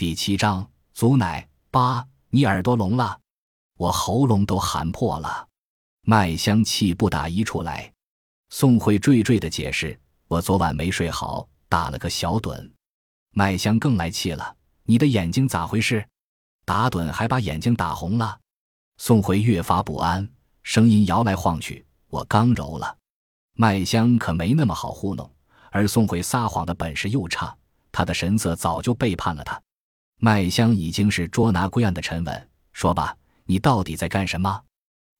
第七章，祖奶八，你耳朵聋了，我喉咙都喊破了。麦香气不打一处来。宋慧惴惴的解释：“我昨晚没睡好，打了个小盹。”麦香更来气了：“你的眼睛咋回事？打盹还把眼睛打红了？”宋慧越发不安，声音摇来晃去：“我刚揉了。”麦香可没那么好糊弄，而宋慧撒谎的本事又差，他的神色早就背叛了他。麦香已经是捉拿归案的沉稳，说吧，你到底在干什么？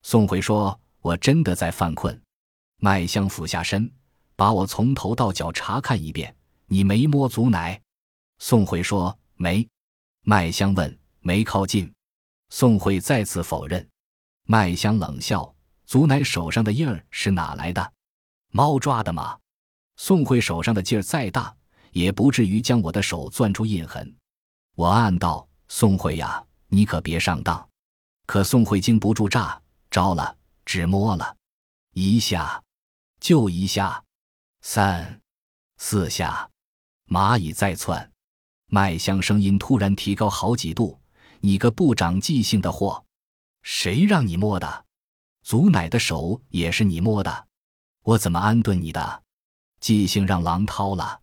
宋慧说：“我真的在犯困。”麦香俯下身，把我从头到脚查看一遍。你没摸足奶？宋慧说没。麦香问：没靠近？宋慧再次否认。麦香冷笑：足奶手上的印儿是哪来的？猫抓的吗？宋慧手上的劲儿再大，也不至于将我的手攥出印痕。我暗道：宋慧呀，你可别上当。可宋慧经不住诈，招了，只摸了一下。就一下，三、四下，蚂蚁在窜。麦香声音突然提高好几度：“你个不长记性的货，谁让你摸的？祖奶的手也是你摸的，我怎么安顿你的？记性让狼掏了。”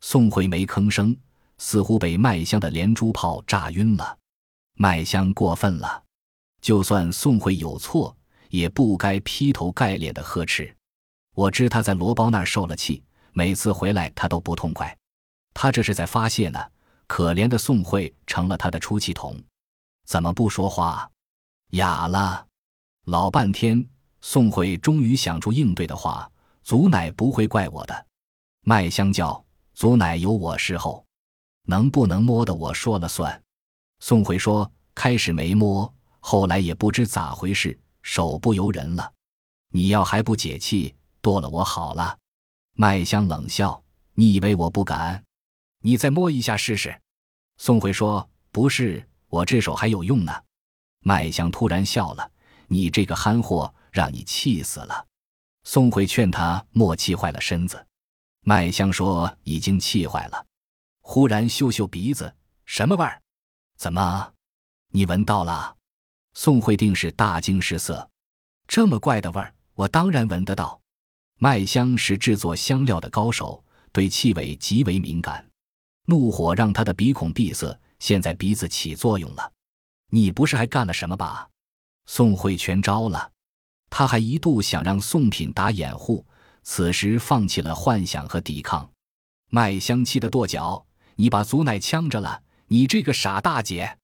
宋慧没吭声，似乎被麦香的连珠炮炸晕了。麦香过分了，就算宋慧有错，也不该劈头盖脸的呵斥。我知他在罗包那儿受了气，每次回来他都不痛快，他这是在发泄呢。可怜的宋慧成了他的出气筒，怎么不说话？哑了，老半天，宋慧终于想出应对的话：“祖奶不会怪我的。”麦香叫：“祖奶有我侍候，能不能摸的我说了算。”宋慧说：“开始没摸，后来也不知咋回事，手不由人了。你要还不解气？”剁了我好了，麦香冷笑：“你以为我不敢？你再摸一下试试。”宋慧说：“不是，我这手还有用呢。”麦香突然笑了：“你这个憨货，让你气死了。”宋慧劝他莫气坏了身子。麦香说：“已经气坏了。”忽然嗅嗅鼻子，什么味儿？怎么？你闻到了？宋慧定是大惊失色：“这么怪的味儿，我当然闻得到。”麦香是制作香料的高手，对气味极为敏感。怒火让他的鼻孔闭塞，现在鼻子起作用了。你不是还干了什么吧？宋慧全招了。他还一度想让宋品打掩护，此时放弃了幻想和抵抗。麦香气得跺脚：“你把祖奶呛着了！你这个傻大姐！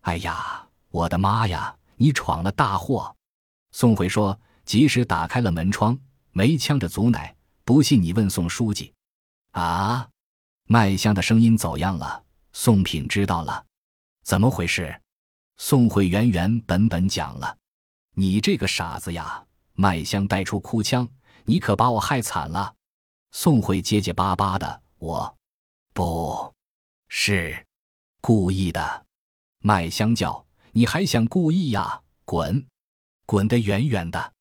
哎呀，我的妈呀！你闯了大祸！”宋慧说，及时打开了门窗。没呛着祖奶，不信你问宋书记。啊！麦香的声音走样了。宋品知道了，怎么回事？宋慧原原本本讲了。你这个傻子呀！麦香带出哭腔，你可把我害惨了。宋慧结结巴巴的，我不是故意的。麦香叫，你还想故意呀？滚，滚得远远的。